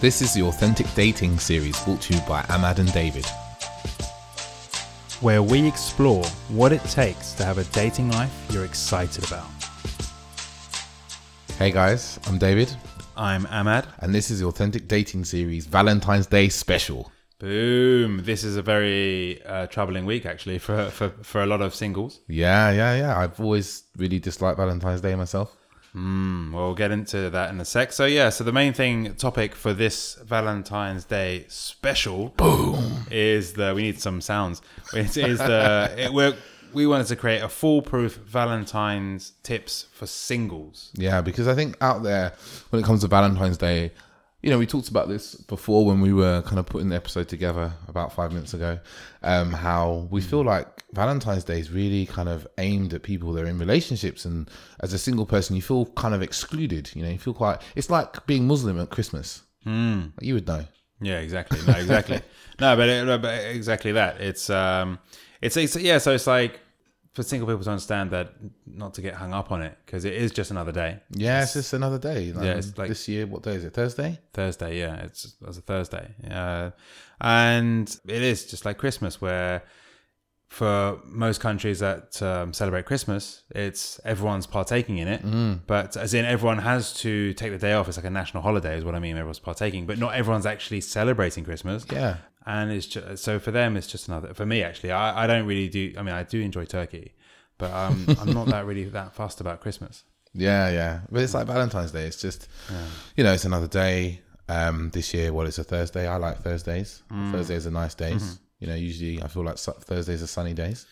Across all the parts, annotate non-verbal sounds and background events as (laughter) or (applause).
This is the Authentic Dating series brought to you by Ahmad and David. where we explore what it takes to have a dating life you're excited about. Hey guys, I'm David, I'm Ahmad. and this is the Authentic Dating series Valentine's Day special. Boom. This is a very uh, troubling week, actually, for, for, for a lot of singles. Yeah, yeah, yeah. I've always really disliked Valentine's Day myself. Mm, we'll get into that in a sec. So, yeah, so the main thing, topic for this Valentine's Day special Boom. is the, we need some sounds. It is the, (laughs) it, we're, we wanted to create a foolproof Valentine's tips for singles. Yeah, because I think out there, when it comes to Valentine's Day, you know, we talked about this before when we were kind of putting the episode together about five minutes ago. Um, how we feel like Valentine's Day is really kind of aimed at people that are in relationships, and as a single person, you feel kind of excluded. You know, you feel quite. It's like being Muslim at Christmas. Mm. You would know. Yeah, exactly. No, exactly. (laughs) no, but, it, but exactly that. It's um, it's, it's yeah. So it's like for single people to understand that not to get hung up on it because it is just another day. Yeah, it's just another day. Like, Yeah, it's like- this year. What day is it? Thursday. Thursday, yeah, it's it's a Thursday, uh, and it is just like Christmas, where for most countries that um, celebrate Christmas, it's everyone's partaking in it. But as in, everyone has to take the day off. It's like a national holiday, is what I mean. Everyone's partaking, but not everyone's actually celebrating Christmas. Yeah. And it's just so for them it's just another for me actually I, I don't really do i mean i do enjoy turkey but um, (laughs) i'm not that really that fussed about christmas Yeah, yeah. But it's like Valentine's Day. It's just, you know, it's another day. Um, this year, well, it's a Thursday. I like Thursdays. Mm. Thursdays are nice days. You know, usually I feel like Thursdays are sunny days.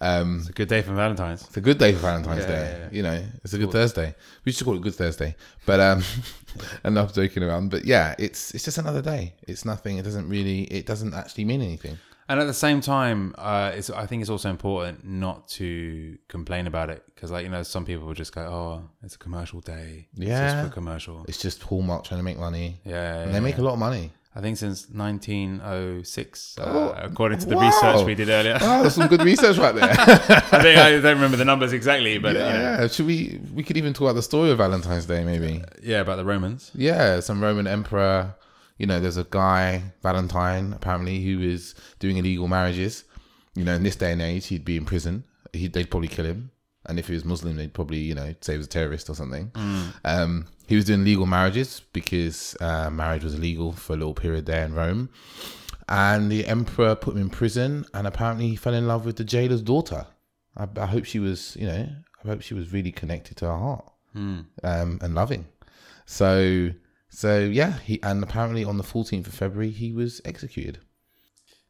Um, it's a good day for valentine's it's a good day for Valentine's Yeah, Day. yeah, yeah. You know, it's a good Thursday. We should call it Good Thursday. But um, (laughs) enough joking around. But yeah, it's it's just another day. It's nothing. It doesn't really. It doesn't actually mean anything. and at the same time uh, it's, i think it's also important not to complain about it because like you know some people will just go oh it's a commercial day it's Yeah. just for commercial It's just Hallmark trying to make money. yeah, And yeah, they make a lot of money. I think since 1906 uh, Oh, according to the wow. research we did earlier Oh, that's some good (laughs) research right there. i think i don't remember the numbers exactly but yeah, you know, yeah. Should we? We could even talk about the story of Valentine's Day, maybe. yeah about the romans Yeah, some Roman emperor. You know, there's a guy Valentine apparently who is doing illegal marriages. You know, in this day and age, he'd be in prison. He, they'd probably kill him, and if he was Muslim, they'd probably you know say he was a terrorist or something. Um, he was doing legal marriages because uh, marriage was illegal for a little period there in Rome. And the emperor put him in prison, and apparently he fell in love with the jailer's daughter. I, I hope she was, you know, I hope she was really connected to her heart um, and loving. So, so yeah, he and apparently on the 14th of February he was executed.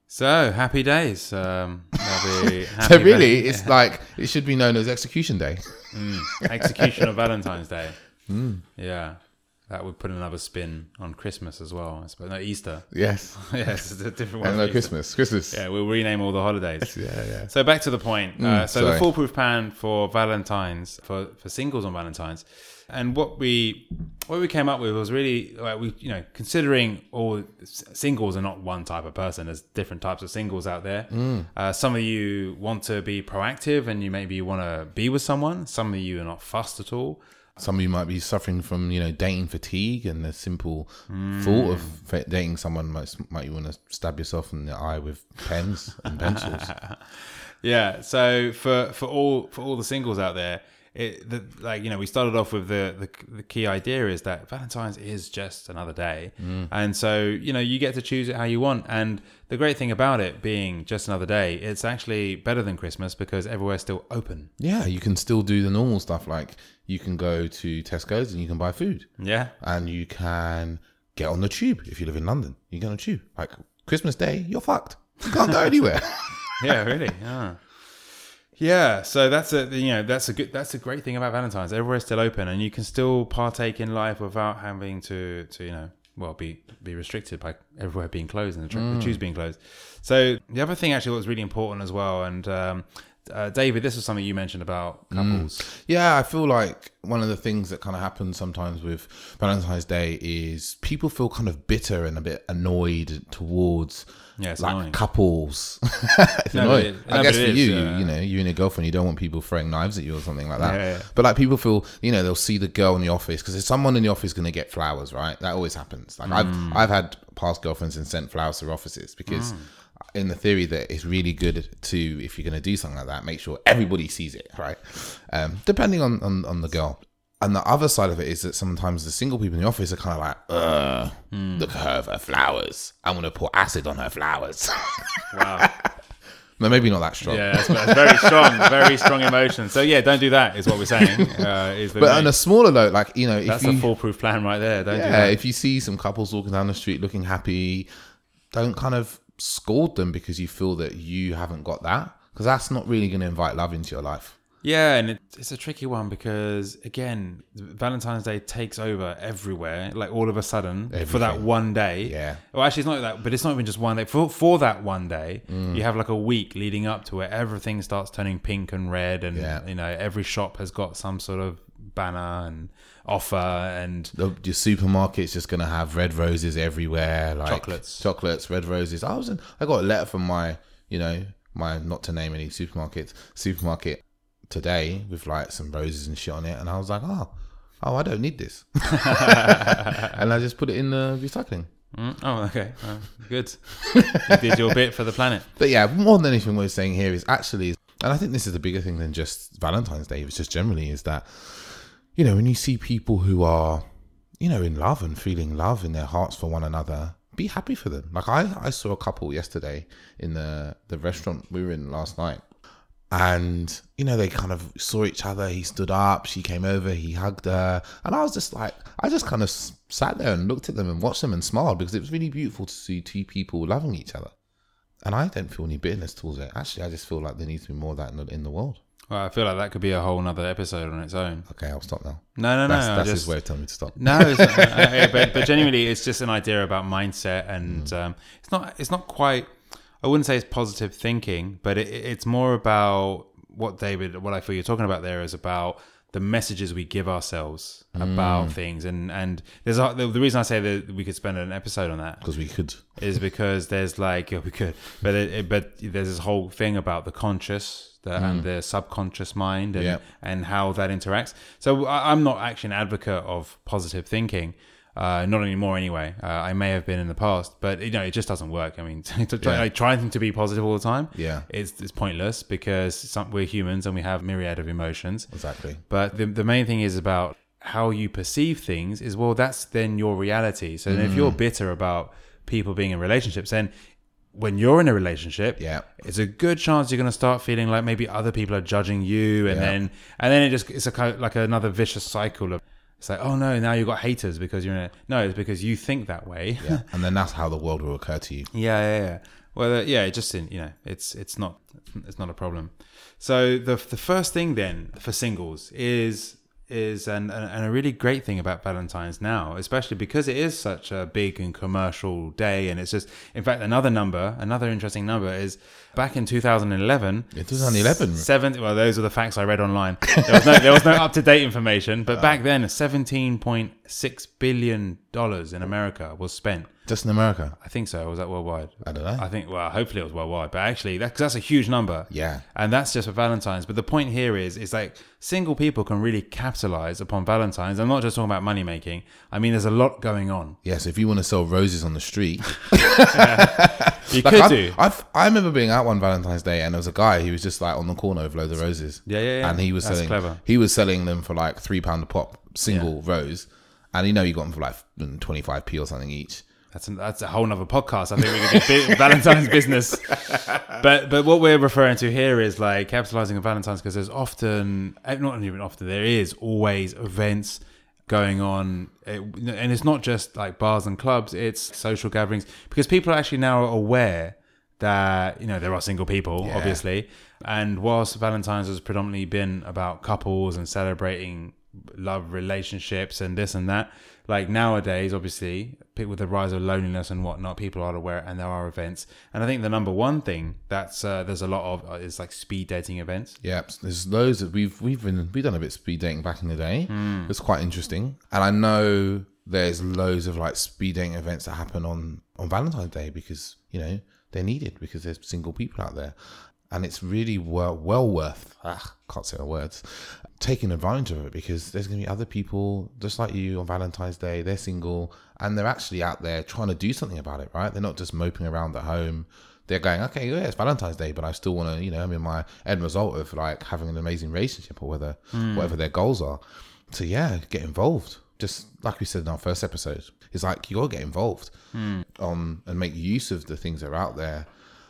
So happy days. Um, that'll (laughs) So really, it's like it should be known as Execution Day. execution of Valentine's Day. Hmm. (laughs) Yeah, that would put another spin on Christmas as well. I suppose no Easter. Yes, (laughs) yes, it's a different one. and no Easter. Christmas, Christmas. Yeah, we'll rename all the holidays. (laughs) yeah, yeah. So back to the point. uh, so the Hmm, foolproof plan for Valentine's for, for singles on Valentine's, and what we what we came up with was really like we you know considering all singles are not one type of person. There's different types of singles out there. Hmm. Uh, some of you want to be proactive and you maybe want to be with someone. Some of you are not fussed at all. Some of you might be suffering from you know dating fatigue, and the simple thought of mm. fa- dating someone might might you want to stab yourself in the eye with pens and pencils. (laughs) Yeah. So for for all for all the singles out there, it the, like you know we started off with the, the the key idea is that Valentine's is just another day, mm. and so you know you get to choose it how you want. And the great thing about it being just another day, it's actually better than Christmas because everywhere's still open. yeah, you can still do the normal stuff like you can go to Tesco's and you can buy food. Yeah. and you can get on the tube if you live in London. You get on the tube. Like Christmas Day, you're fucked. You can't go (laughs) anywhere. yeah, really. Yeah. Yeah, so that's a you know that's a good that's a great thing about Valentine's. Everywhere's still open, and you can still partake in life without having to to you know well be be restricted by everywhere being closed and the, tr- the tubes being closed. So the other thing actually was really important as well, and um, uh, David, this was something you mentioned about couples. Yeah, I feel like one of the things that kind of happens sometimes with Valentine's Day is people feel kind of bitter and a bit annoyed towards Yeah, it's like annoying. couples. (laughs) it's No, annoying. it- no, I guess for is, you, yeah. you, you know, you and your girlfriend, you don't want people throwing knives at you or something like that. Yeah, yeah. But like people feel, you know, they'll see the girl in the office because there's someone in the office is going to get flowers, right? That always happens. Like Mm. I've I've had past girlfriends and sent flowers to offices because. Mm. In the theory that it's really good to, if you're going to do something like that, make sure everybody sees it, right? Um, depending on, on on the girl. And the other side of it is that sometimes the single people in the office are kind of like, Ugh, Hmm. look at her her flowers. I'm going to pour acid on her flowers. (laughs) Wow. (laughs) no, maybe not that strong. Yeah, that's, that's very strong, very strong emotion. So yeah, don't do that. Is what we're saying. (laughs) Uh, is But on a smaller note, like, you know, if that's you, a foolproof plan right there. Don't do yeah, that. if you see some couples walking down the street looking happy, don't kind of scold them because you feel that you haven't got that. Because that's not really going to invite love into your life. Yeah, and it, it's a tricky one because again, Valentine's Day takes over everywhere, like all of a sudden for that one day. Yeah. Well, actually, it's not that, but it's not even just one day. For for that one day, Mm. you have like a week leading up to it. Everything starts turning pink and red, and Yeah. you know every shop has got some sort of banner and offer and The, your supermarket's just going to have red roses everywhere. Like Chocolates. Chocolates, red roses. I was in, I got a letter from my, you know, my, not to name any supermarkets, supermarket today with like some roses and shit on it. And I was like, oh, oh, I don't need this. (laughs) and I just put it in the recycling. Mm, oh, okay, Uh, good. you did your bit for the planet. (laughs) But yeah, more than anything, what we're saying here is actually, and I think this is a bigger thing than just Valentine's Day. It's just generally is that, you know, when you see people who are, you know, in love and feeling love in their hearts for one another, be happy for them. Like I, I saw a couple yesterday in the the restaurant we were in last night, and you know they kind of saw each other. He stood up, she came over, he hugged her, and I was just like, I just kind of sat there and looked at them and watched them and smiled because it was really beautiful to see two people loving each other. And I don't feel any bitterness towards it. Actually, I just feel like there needs to be more of that in the, in the world. Well, I feel like that could be a whole nother episode on its own. Okay, I'll stop now. No, no, no. That's, just, his way of telling me to stop. No, it's not, (laughs) uh, but but genuinely, it's just an idea about mindset, and Mm. um, it's not it's not quite. I wouldn't say it's positive thinking, but it, it's more about what David, what I feel you're talking about there is about the messages we give ourselves Mm. about things, and and there's a, the, the reason I say that we could spend an episode on that Because we could. is because there's like yeah, we could, but it, it- but there's this whole thing about the conscious the, and the subconscious mind and Yeah. and how that interacts. So I, I'm not actually an advocate of positive thinking. Uh, not anymore, anyway. Uh, I may have been in the past, but you know, it just doesn't work. I mean, (laughs) to try, Yeah. like, trying to be positive all the time, Yeah. it's, it's pointless because some, we're humans and we have myriad of emotions. Exactly. But the, the main thing is about how you perceive things is well, that's then your reality. So if you're bitter about people being in relationships, then when you're in a relationship, Yeah. it's a good chance you're going to start feeling like maybe other people are judging you, and Yeah. then and then it just it's a kind of like another vicious cycle of it's like oh no now you've got haters because you're in a no it's because you think that way. Yeah. (laughs) and then that's how the world will occur to you. Yeah, yeah, yeah. Well, uh, yeah, it just in you know, it's it's not it's not a problem. So the the first thing then for singles is is and and a really great thing about Valentine's now, especially because it is such a big and commercial day, and it's just in fact another number, another interesting number is back in 2011. It was only 11. Seven. Well, those are the facts I read online. There was no, there was no (laughs) up to date information, but back then, seventeen point six billion dollars in America was spent. Just in America. I think so. Was that worldwide? I don't know. I think, well, hopefully it was worldwide, but actually, that, cause that's a huge number. Yeah. And that's just for Valentine's. But the point here is, is like single people can really capitalize upon Valentine's. I'm not just talking about money making. I mean, there's a lot going on. Yeah, so if you want to sell roses on the street, (laughs) (laughs) You like could I've, do. I've, I remember being out one Valentine's Day and there was a guy who was just like on the corner with loads of roses. Yeah, yeah, yeah. And he was That's selling, clever. he was selling them for like three pound a pop, single rose, and you know you got them for like twenty five p or something each. That's a, that's a whole nother podcast. I think we could do bi- (laughs) Valentine's business. But but what we're referring to here is like capitalizing on Valentine's because there's often, eh, not even often, there is always events going on, It- and it's not just like bars and clubs. It's social gatherings because people are actually now aware that you know there are single people, Yeah. obviously, and whilst Valentine's has predominantly been about couples and celebrating love relationships and this and that. Like nowadays, obviously, with the rise of loneliness and whatnot, people are aware, and there are events. And I think the number one thing that's uh, there's a lot of uh, is like speed dating events. Yeah, there's loads of we've we've been we've done a bit of speed dating back in the day. It's quite interesting, and I know there's loads of like speed dating events that happen on on Valentine's Day because you know they're needed because there's single people out there, and it's really well well worth ah, can't say the words taking advantage of it because there's going to be other people just like you on Valentine's Day. They're single and they're actually out there trying to do something about it. Right? They're not just moping around at home they're going, okay, yeah, it's Valentine's Day, but I still want to, you know, I mean, my end result of like having an amazing relationship or whether whatever their goals are. So yeah, get involved. Just like we said in our first episode, it's like you got to get involved um, and make use of the things that are out there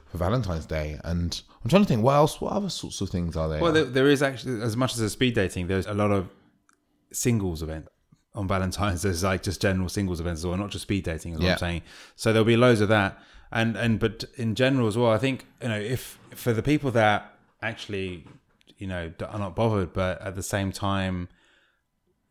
for Valentine's Day. And I'm trying to think, what else? What other sorts of things are there? Well, there, there is actually as much as a speed dating. There's a lot of singles event on Valentine's. There's like just general singles events as well, not just speed dating. Is what Yeah. I'm saying. So there'll be loads of that, and and but in general as well, I think you know if for the people that actually you know are not bothered, but at the same time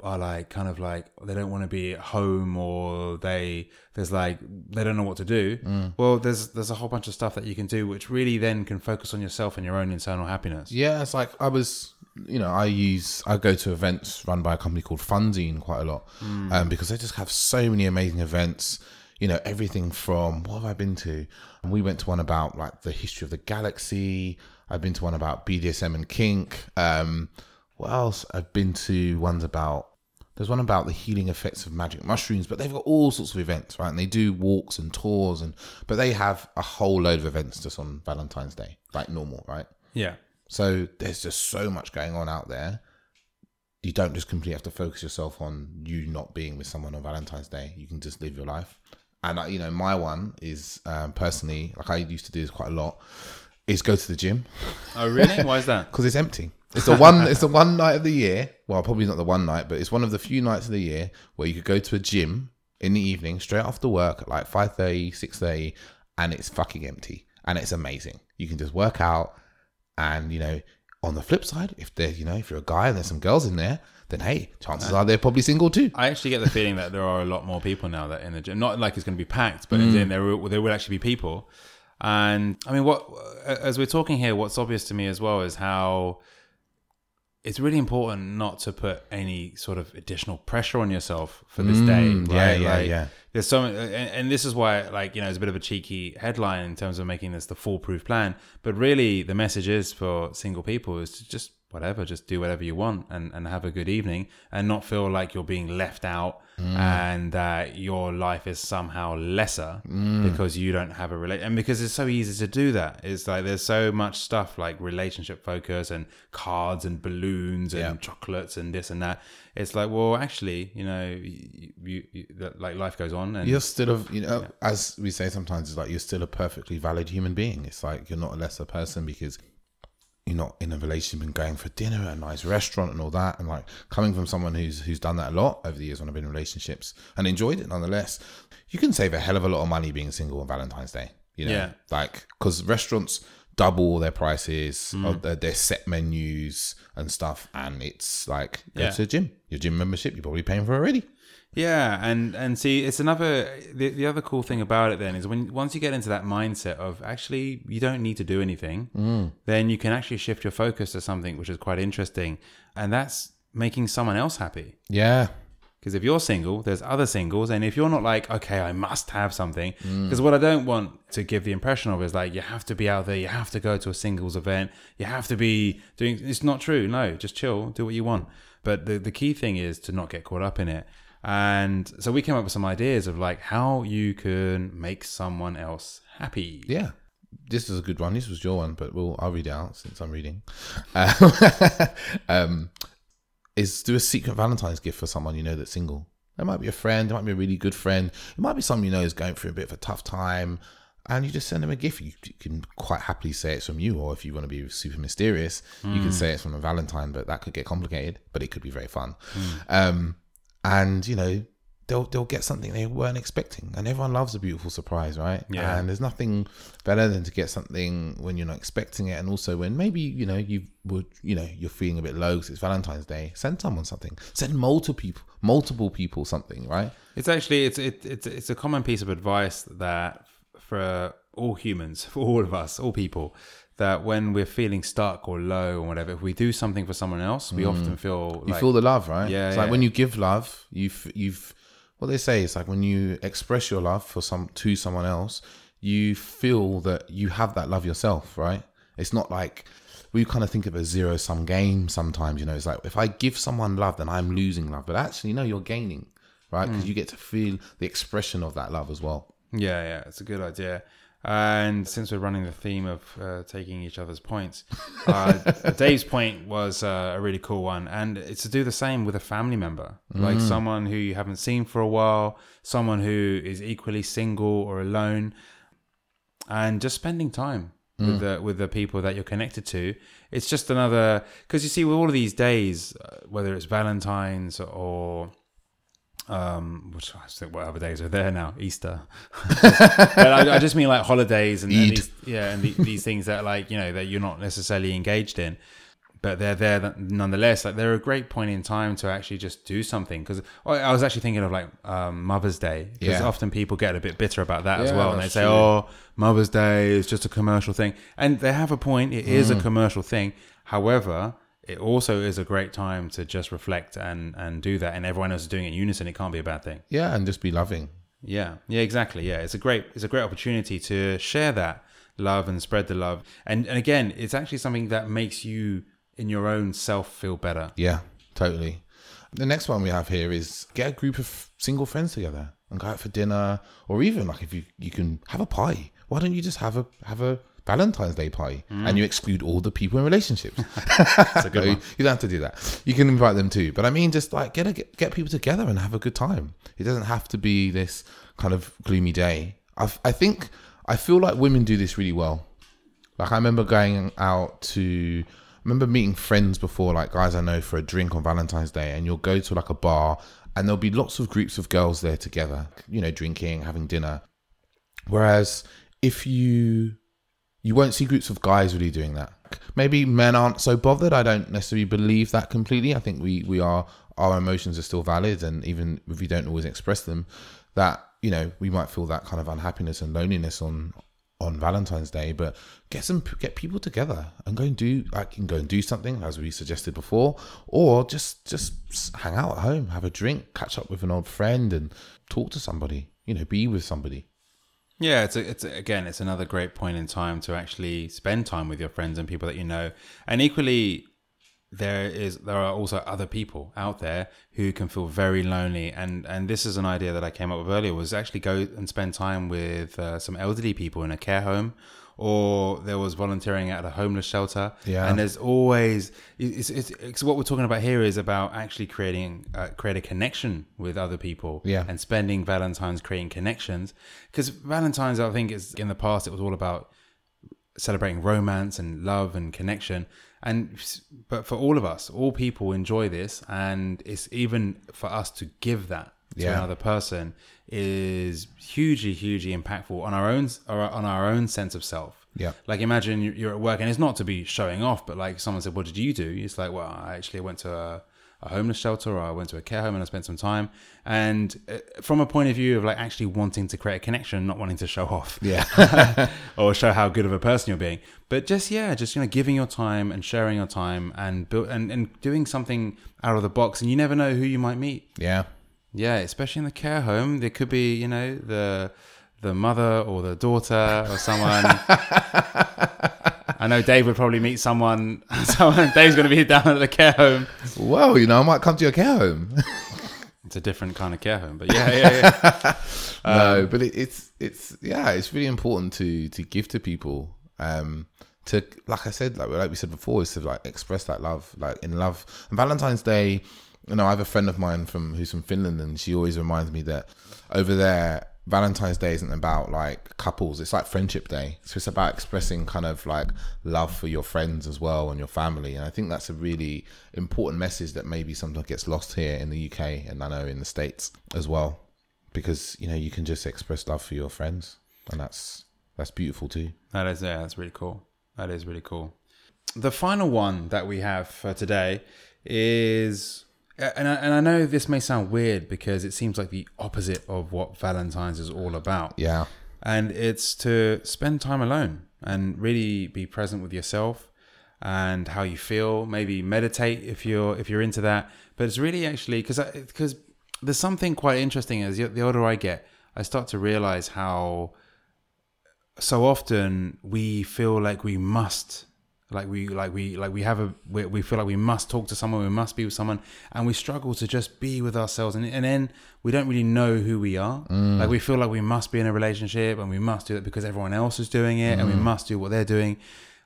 are like kind of like they don't want to be at home or they there's like they don't know what to do well there's there's a whole bunch of stuff that you can do which really then can focus on yourself and your own internal happiness Yeah, it's like I was, you know, I use, I go to events run by a company called Funzing quite a lot um, because they just have so many amazing events. You know, everything from what have I been to? And we went to one about like the history of the galaxy. I've been to one about BDSM and kink. Um, what else? I've been to ones about. There's one about the healing effects of magic mushrooms, but they've got all sorts of events, right? And they do walks and tours, and but they have a whole load of events just on Valentine's Day, like normal, right? yeah So there's just so much going on out there. You don't just completely have to focus yourself on you not being with someone on Valentine's Day. You can just live your life. And uh, you know, my one is um, personally like I used to do this quite a lot. Is go to the gym oh really why is that (laughs) because it's empty. It's the one. it's the one night of the year. Well, probably not the one night, but it's one of the few nights of the year where you could go to a gym in the evening, straight after work at like 5.30, 6.30, and it's fucking empty, and it's amazing. You can just work out, and you know, on the flip side, if there, you know, if you're a guy and there's some girls in there, then hey, chances are they're probably single too. I actually get the feeling that there are a lot more people now that in the gym. Not like it's going to be packed, but Mm. then there will, there will actually be people. And I mean, what as we're talking here, what's obvious to me as well is how it's really important not to put any sort of additional pressure on yourself for this day. Mm, yeah, right? yeah, Like, yeah. There's so, and, and this is why, like you know, it's a bit of a cheeky headline in terms of making this the foolproof plan. But really, the message is for single people is to just whatever, just do whatever you want and, and have a good evening and not feel like you're being left out mm. and that your life is somehow lesser mm. because you don't have a relate and because it's so easy to do that. It's like there's so much stuff like relationship focus and cards and balloons and Yeah. chocolates and this and that. It's like, well, actually, you know, you, you, you like life goes on and You're still a, you know, as we say sometimes, it's like you're still a perfectly valid human being. It's like you're not a lesser person because you're not in a relationship and going for dinner at a nice restaurant and all that. And like coming from someone who's who's done that a lot over the years when I've been in relationships and enjoyed it nonetheless, you can save a hell of a lot of money being single on Valentine's Day. You know, Yeah. like because restaurants double their prices Mm. their, their set menus and stuff, and it's like go Yeah. to the gym. Your gym membership you're probably paying for already. Yeah, and and see, it's another the, the other cool thing about it then is when once you get into that mindset of actually you don't need to do anything, mm. then you can actually shift your focus to something which is quite interesting, and that's making someone else happy. Yeah, Because if you're single, there's other singles, and if you're not like, okay, I must have something, mm. because what I don't want to give the impression of is like you have to be out there, you have to go to a singles event, you have to be doing. It's not true. No, just chill, do what you want. But the the key thing is to not get caught up in it. And so we came up with some ideas of like how you can make someone else happy. Yeah. This is a good one. This was your one, but we'll I'll read it out since I'm reading. Um, (laughs) um, is do a secret Valentine's gift for someone you know that's single. It might be a friend, it might be a really good friend, it might be someone you know is going through a bit of a tough time, and you just send them a gift. You, you can quite happily say it's from you, or if you want to be super mysterious, you can say it's from a Valentine, but that could get complicated, but it could be very fun. Um, and you know, they'll they'll get something they weren't expecting, and everyone loves a beautiful surprise, right? Yeah. And there's nothing better than to get something when you're not expecting it, and also when maybe you know you would you know you're feeling a bit low because it's Valentine's Day. Send someone something. Send multiple people, multiple people something, right? It's actually it's it, it's it's a common piece of advice that for all humans, (laughs) for all of us, all people, that when we're feeling stuck or low or whatever, if we do something for someone else, we often feel Mm. You feel the love, right? Yeah, It's like when you give love, you've you've what they say. is like when you express your love for some to someone else, you feel that you have that love yourself, right? It's not like we kind of think of a zero sum game sometimes. You know, it's like if I give someone love, then I'm losing love, but actually, no, you're gaining, right? Mm. Because you get to feel the expression of that love as well. Yeah, yeah, it's a good idea. And since we're running the theme of uh, taking each other's points, uh, (laughs) Dave's point was uh, a really cool one, and it's to do the same with a family member, like someone who you haven't seen for a while, someone who is equally single or alone, and just spending time with the with the people that you're connected to. It's just another because you see with all of these days, uh, whether it's Valentine's or um which I think what other days are there now? Easter. (laughs) But I, I just mean like holidays and, and these, yeah and the, these things that like you know that you're not necessarily engaged in. But they're there nonetheless like they're a great point in time to actually just do something. Because I was actually thinking of like um, Mother's Day. Because Yeah. often people get a bit bitter about that as well and they say true. oh Mother's Day is just a commercial thing. And they have a point. It is Mm. a commercial thing. However it also is a great time to just reflect and and do that and everyone else is doing it in unison it can't be a bad thing Yeah, and just be loving. yeah, yeah, exactly. Yeah, it's a great it's a great opportunity to share that love and spread the love. And and again, it's actually something that makes you in your own self feel better. Yeah, totally. The next one we have here is get a group of single friends together and go out for dinner, or even like if you you can have a pie Why don't you just have a have a Valentine's Day party and mm. you exclude all the people in relationships? (laughs) It's a (laughs) good No, one. you don't have to do that. You can invite them too. But I mean, just like get a, get, get people together and have a good time. It doesn't have to be this kind of gloomy day. I I think I feel like women do this really well. Like I remember going out to I remember meeting friends before, like guys I know for a drink on Valentine's Day, and you'll go to like a bar and there'll be lots of groups of girls there together, you know, drinking, having dinner. Whereas if you you won't see groups of guys really doing that. Maybe men aren't so bothered. I don't necessarily believe that completely. I think we we are our emotions are still valid, and even if we don't always express them, that you know we might feel that kind of unhappiness and loneliness on on Valentine's Day. But get some get people together and go and do like can go and do something as we suggested before, or just just hang out at home, have a drink, catch up with an old friend, and talk to somebody. You know, be with somebody. Yeah, it's a, it's a, again, it's another great point in time to actually spend time with your friends and people that you know. And equally, there is there are also other people out there who can feel very lonely. And and this is an idea that I came up with earlier was actually go and spend time with uh, some elderly people in a care home. Or there was volunteering at a homeless shelter, Yeah. And there's always it's, it's, it's what we're talking about here is about actually creating uh, create a connection with other people, Yeah. and spending Valentine's creating connections. Because Valentine's, I think, is in the past it was all about celebrating romance and love and connection. And but for all of us, all people enjoy this, and it's even for us to give that to Yeah. another person is hugely, hugely impactful on our own on our own sense of self. Yeah. Like imagine you- you're at work, and it's not to be showing off, but like someone said, "What did you do?" It's like, "Well, I actually went to a, a homeless shelter, or I went to a care home, and I spent some time." And uh, from a point of view of like actually wanting to create a connection, not wanting to show off, Yeah. (laughs) or show how good of a person you're being, but just yeah, just you know, giving your time and sharing your time and build and, and doing something out of the box, and you never know who you might meet. yeah. Yeah, especially in the care home, there could be you know the the mother or the daughter or someone. (laughs) I know Dave would probably meet someone. (laughs) Someone Dave's going to be down at the care home. Well, you know, I might come to your care home. It's a different kind of care home, but (laughs) yeah, yeah, yeah. no, but it, it's it's yeah, it's really important to to give to people. Um, to like I said, like like we said before, is to like express that love, like in love. And Valentine's Day, you know, I have a friend of mine from who's from Finland, and she always reminds me that over there, Valentine's Day isn't about like couples. It's like Friendship Day. So it's about expressing kind of like love for your friends as well and your family. And I think that's a really important message that maybe sometimes gets lost here in the UK and I know in the States as well. Because, you know, you can just express love for your friends and that's that's beautiful too. That is yeah, that's really cool. That is really cool. The final one that we have for today is and I, and I know this may sound weird because it seems like the opposite of what Valentine's is all about. Yeah. And it's to spend time alone and really be present with yourself and how you feel. Maybe meditate if you're if you're into that. But it's really actually because because there's something quite interesting as the older I get, I start to realize how so often we feel like we must like we like we like we have a we, we feel like we must talk to someone we must be with someone and we struggle to just be with ourselves and, and then we don't really know who we are mm. like we feel like we must be in a relationship and we must do it because everyone else is doing it mm. and we mm. must do what they're doing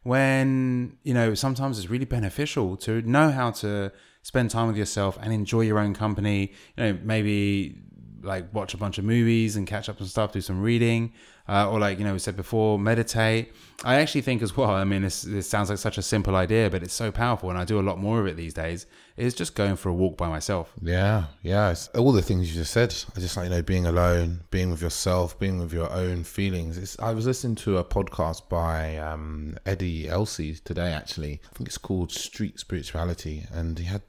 when you know sometimes it's really beneficial to know how to spend time with yourself and enjoy your own company you know maybe like watch a bunch of movies and catch up on stuff do some reading uh, or like you know we said before, meditate. I actually think as well. I mean, this this sounds like such a simple idea, but it's so powerful, and I do a lot more of it these days. Is just going for a walk by myself. Yeah, yeah. It's all the things you just said. I just like you know being alone, being with yourself, being with your own feelings. It's, I was listening to a podcast by um, Eddie Elsey today. Actually, I think it's called Street Spirituality, and he had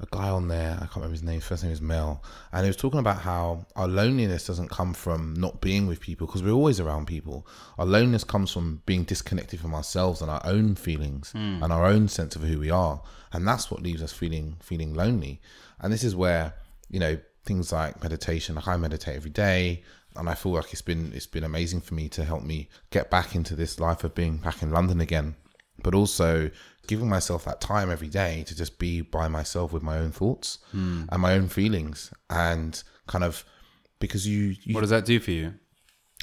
a guy on there. I can't remember his name. First name is Mel, and he was talking about how our loneliness doesn't come from not being with people because we're always around people. Our loneliness comes from being disconnected from ourselves and our own feelings mm. and our own sense of who we are, and that's what leaves us feeling feeling lonely. And this is where you know things like meditation. Like I meditate every day, and I feel like it's been it's been amazing for me to help me get back into this life of being back in London again but also giving myself that time every day to just be by myself with my own thoughts mm. and my own feelings and kind of because you, you, what does that do for you?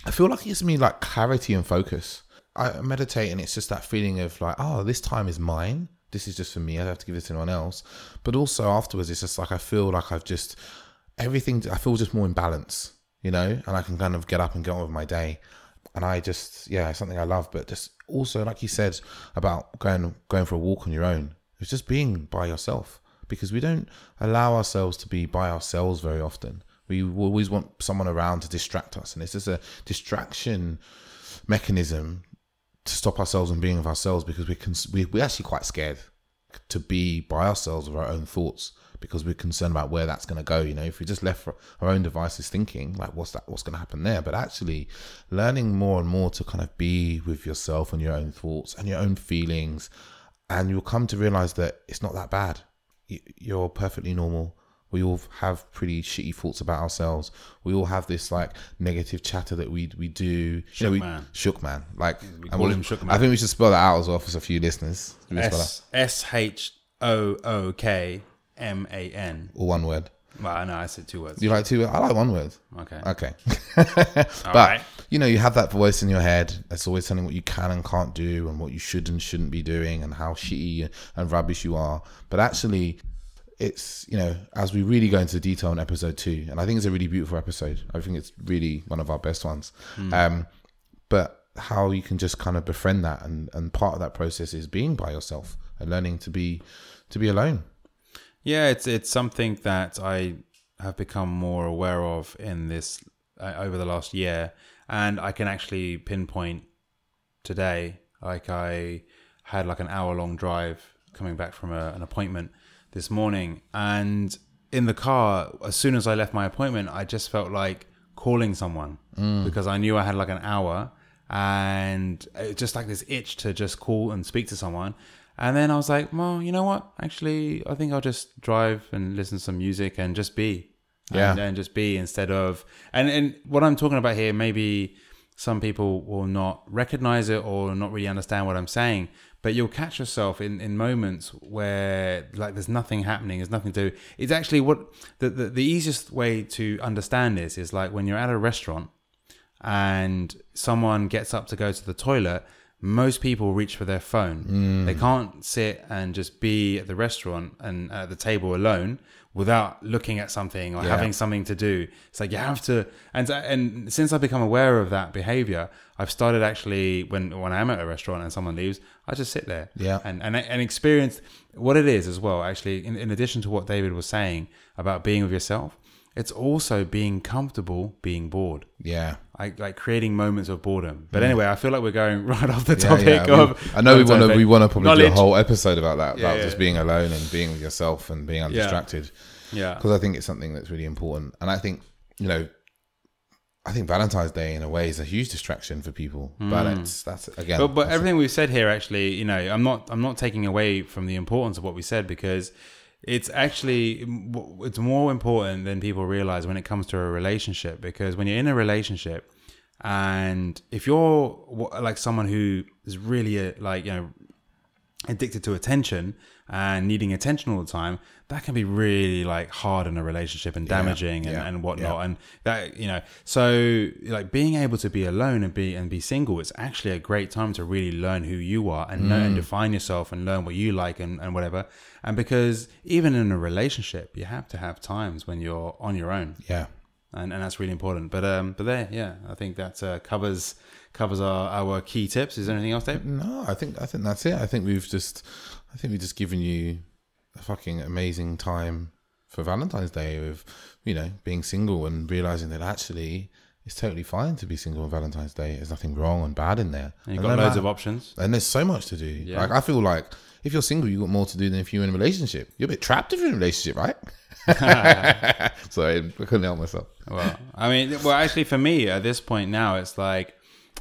I feel like it gives me like clarity and focus. I meditate and it's just that feeling of like oh this time is mine. This is just for me. I don't have to give this to anyone else. But also afterwards it's just like i feel like i've just everything i feel just more in balance you know and i can kind of get up and get on with my day and I just yeah, something I love. But just also, like you said about going going for a walk on your own, it's just being by yourself because we don't allow ourselves to be by ourselves very often. We always want someone around to distract us, and it's just a distraction mechanism to stop ourselves from being with ourselves because we can we, we're actually quite scared to be by ourselves with our own thoughts because we're concerned about where that's going to go. You know, if we just left our own devices thinking like, what's that? What's going to happen there? But actually, learning more and more to kind of be with yourself and your own thoughts and your own feelings, and you'll come to realize that it's not that bad. You're perfectly normal. We all have pretty shitty thoughts about ourselves. We all have this like negative chatter that we we do. Shook you know, we, man. Shook man. Like we call him shook man. I think we should spell that out as well for a few listeners. S H O O K M A N. Or one word. Well, I know I said two words. You like two? I like one word. Okay. Okay. (laughs) but right. you know, you have that voice in your head that's always telling what you can and can't do, and what you should and shouldn't be doing, and how shitty and rubbish you are. But actually, it's you know, as we really go into the detail in episode two, and I think it's a really beautiful episode. I think it's really one of our best ones. Mm. Um, but how you can just kind of befriend that, and and part of that process is being by yourself and learning to be to be alone yeah, it's it's something that I have become more aware of in this uh, over the last year, and I can actually pinpoint today. Like I had like an hour long drive coming back from a, an appointment this morning, and in the car, as soon as I left my appointment, I just felt like calling someone mm. because I knew I had like an hour and just like this itch to just call and speak to someone. And then I was like, well, you know what? Actually, I think I'll just drive and listen to some music and just be. Yeah. And, and just be instead of. And, and what I'm talking about here, maybe some people will not recognize it or not really understand what I'm saying. But you'll catch yourself in, in moments where like there's nothing happening, there's nothing to. It's actually what the, the, the easiest way to understand this is like when you're at a restaurant and someone gets up to go to the toilet most people reach for their phone. Mm. They can't sit and just be at the restaurant and at the table alone without looking at something or Yeah. having something to do. It's like you have to. And and since I've become aware of that behavior, I've started actually when when I'm at a restaurant and someone leaves, I just sit there. Yeah. And and and experience what it is as well. Actually, in, in addition to what David was saying about being with yourself, it's also being comfortable being bored. Yeah. I, like creating moments of boredom. But anyway, I feel like we're going (laughs) right off the Mm. Yeah, topic yeah. We- of. I know we want to. We want to probably do a whole episode about that, about Yeah, just being alone and being with yourself and being undistracted. Yeah. because I think it's something that's really important. And I think, you know, I think Valentine's Day in a way is a huge distraction for people. But it's that's again, Mm. But, but everything we've said here, actually, you know, I'm not I'm not taking away from the importance of what we said because it's actually it's more important than people realize when it comes to a relationship. Because when you're in a relationship, and if you're like someone who is really a, like you know addicted to attention and needing attention all the time, that can be really like hard in a relationship and damaging and, yeah, and whatnot. yeah. And that, you know, so like being able to be alone and be and be single, it's actually a great time to really learn who you are and know and define yourself and learn what you like and, and whatever. And because even in a relationship, you have to have times when you're on your own yeah, and, and that's really important. But um, but there, yeah, I think that uh, covers covers our, our key tips. Is there anything else, Dave? no, I think I think that's it. I think we've just, I think we've just given you a fucking amazing time for Valentine's Day with, you know, being single and realizing that actually it's totally fine to be single on Valentine's Day. There's nothing wrong and bad in there. And you've And got loads matter- of options. And there's so much to do. Like I feel like if you're single, you've got more to do than if you're in a relationship. You're a bit trapped if you're in a relationship, right? (laughs) Sorry, I couldn't help myself. Well, I mean, well, actually, for me at this point now, it's like,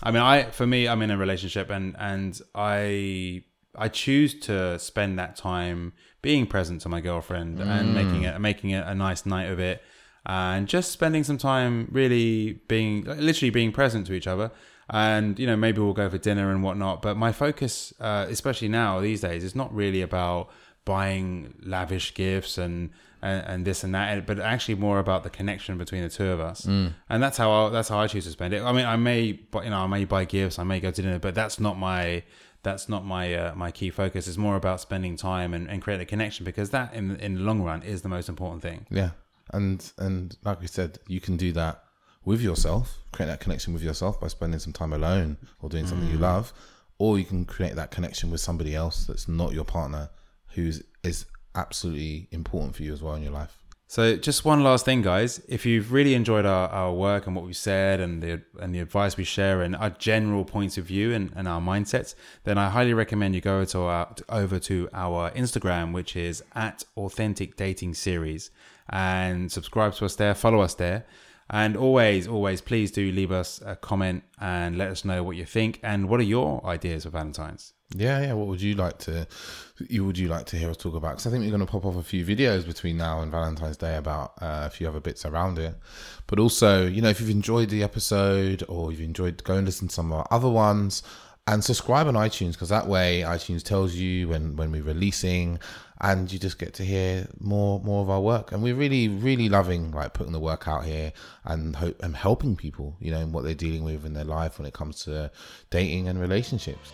I mean, I for me, I'm in a relationship, and and I I choose to spend that time being present to my girlfriend and mm. making it making it a nice night of it, uh, and just spending some time really being literally being present to each other. And you know, maybe we'll go for dinner and whatnot. But my focus, uh, especially now these days, is not really about buying lavish gifts and and, and this and that, but actually more about the connection between the two of us. Mm. And that's how I, that's how I choose to spend it. I mean, I may, you know, I may buy gifts, I may go to dinner, but that's not my that's not my uh, my key focus. It's more about spending time and, and creating a connection because that in in the long run is the most important thing. Yeah, and and like we said, you can do that with yourself, create that connection with yourself by spending some time alone or doing something you love, or you can create that connection with somebody else that's not your partner, who's is absolutely important for you as well in your life. So just one last thing, guys. If you've really enjoyed our, our work and what we've said and the and the advice we share and our general points of view and, and our mindsets, then I highly recommend you go to our, over to our Instagram, which is at Authentic Dating Series, and subscribe to us there, follow us there. And always, always, please do leave us a comment and let us know what you think and what are your ideas for Valentine's. Yeah, yeah. What would you like to? You would you like to hear us talk about? Because I think we're going to pop off a few videos between now and Valentine's Day about uh, a few other bits around it. But also, you know, if you've enjoyed the episode or you've enjoyed, go and listen to some of our other ones and subscribe on iTunes because that way iTunes tells you when when we're releasing, and you just get to hear more more of our work. And we're really really loving like putting the work out here and hope and helping people, you know, in what they're dealing with in their life when it comes to dating and relationships.